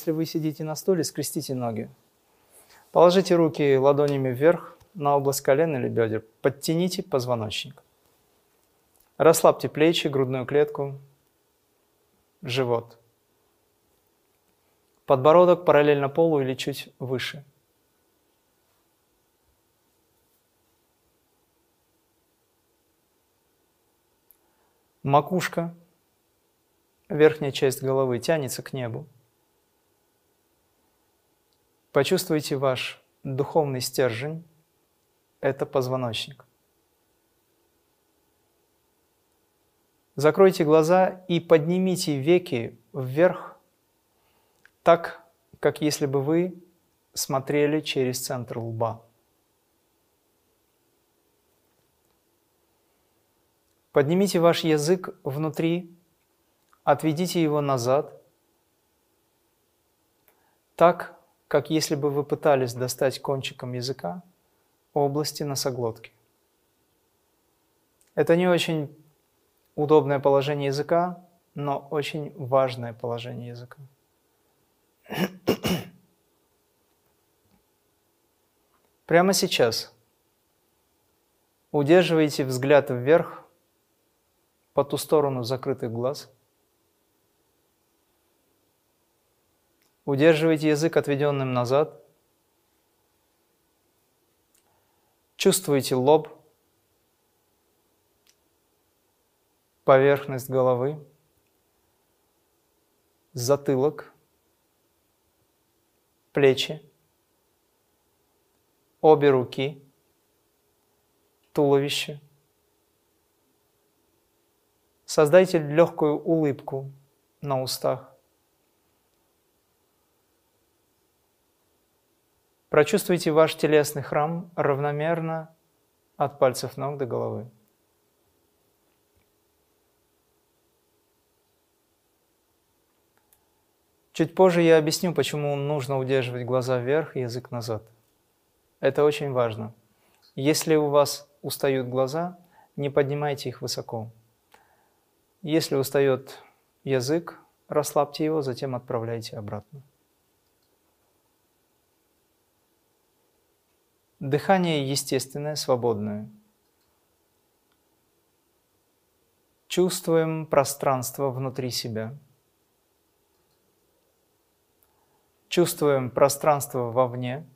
Если вы сидите на стуле, скрестите ноги. Положите руки ладонями вверх на область колен или бедер. Подтяните позвоночник. Расслабьте плечи, грудную клетку, живот. Подбородок параллельно полу или чуть выше. Макушка, верхняя часть головы тянется к небу. Почувствуйте ваш духовный стержень – это позвоночник. Закройте глаза и поднимите веки вверх, так, как если бы вы смотрели через центр лба. Поднимите ваш язык внутри, отведите его назад, так, как если бы вы пытались достать кончиком языка области носоглотки. Это не очень удобное положение языка, но очень важное положение языка. Прямо сейчас удерживайте взгляд вверх по ту сторону закрытых глаз – Удерживайте язык отведенным назад. Чувствуйте лоб, поверхность головы, затылок, плечи, обе руки, туловище. Создайте легкую улыбку на устах. Прочувствуйте ваш телесный храм равномерно от пальцев ног до головы. Чуть позже я объясню, почему нужно удерживать глаза вверх и язык назад. Это очень важно. Если у вас устают глаза, не поднимайте их высоко. Если устает язык, расслабьте его, затем отправляйте обратно. Дыхание естественное, свободное. Чувствуем пространство внутри себя. Чувствуем пространство вовне.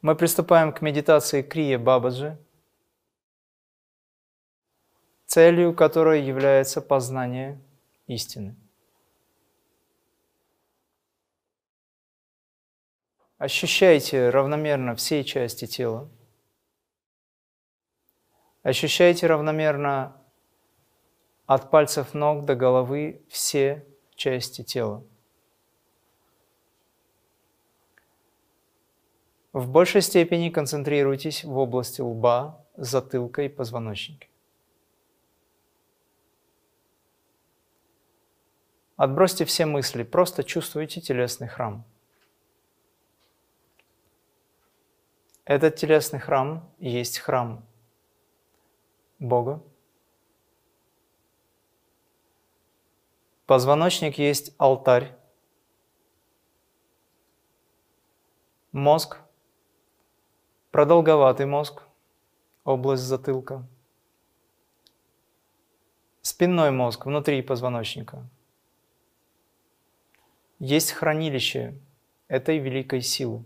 Мы приступаем к медитации Крия Бабаджи, целью которой является познание истины. Ощущайте равномерно все части тела. Ощущайте равномерно от пальцев ног до головы все части тела. В большей степени концентрируйтесь в области лба, затылка и позвоночника. Отбросьте все мысли, просто чувствуйте телесный храм – Этот телесный храм есть храм Бога. Позвоночник есть алтарь. Мозг, продолговатый мозг, область затылка. Спинной мозг внутри позвоночника. Есть хранилище этой великой силы.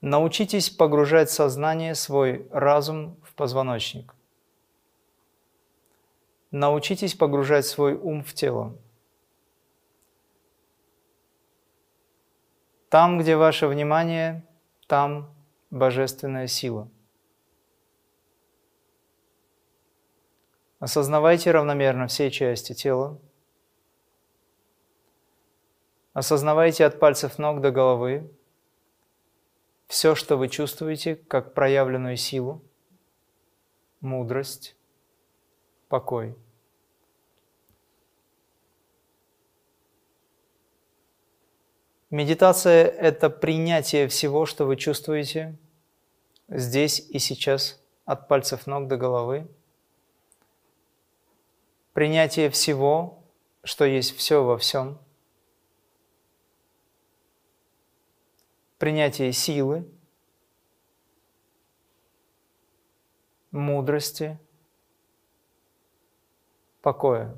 Научитесь погружать сознание, свой разум в позвоночник. Научитесь погружать свой ум в тело. Там, где ваше внимание, там божественная сила. Осознавайте равномерно все части тела. Осознавайте от пальцев ног до головы все, что вы чувствуете, как проявленную силу, мудрость, покой. Медитация – это принятие всего, что вы чувствуете здесь и сейчас, от пальцев ног до головы. принятие всего, что есть все во всем, принятие силы, мудрости, покоя.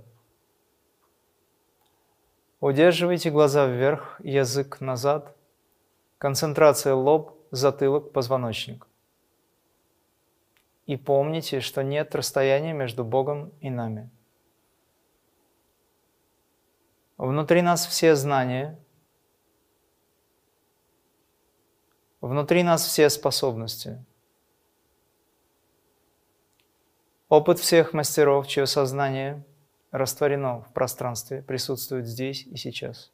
Удерживайте глаза вверх, язык назад, концентрация лоб, затылок, позвоночник. И помните, что нет расстояния между Богом и нами. Внутри нас все знания, внутри нас все способности. Опыт всех мастеров, чье сознание – растворено в пространстве, присутствует здесь и сейчас.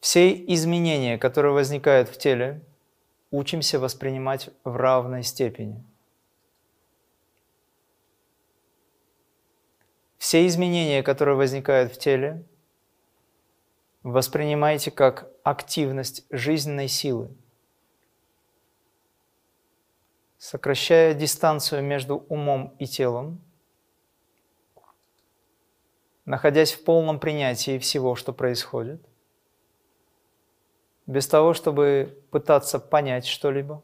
Все изменения, которые возникают в теле, учимся воспринимать в равной степени. Все изменения, которые возникают в теле, воспринимайте как активность жизненной силы – сокращая дистанцию между умом и телом, находясь в полном принятии всего, что происходит, без того, чтобы пытаться понять что-либо,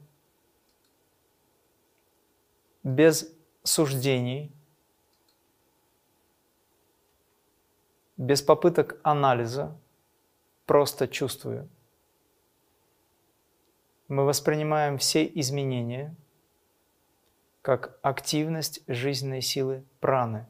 без суждений, без попыток анализа, просто чувствуя. Мы воспринимаем все изменения – как активность жизненной силы праны.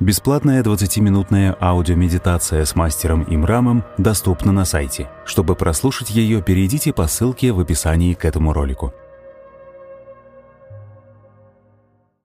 Бесплатная 20-минутная аудиомедитация с мастером Имрамом доступна на сайте. Чтобы прослушать ее, перейдите по ссылке в описании к этому ролику.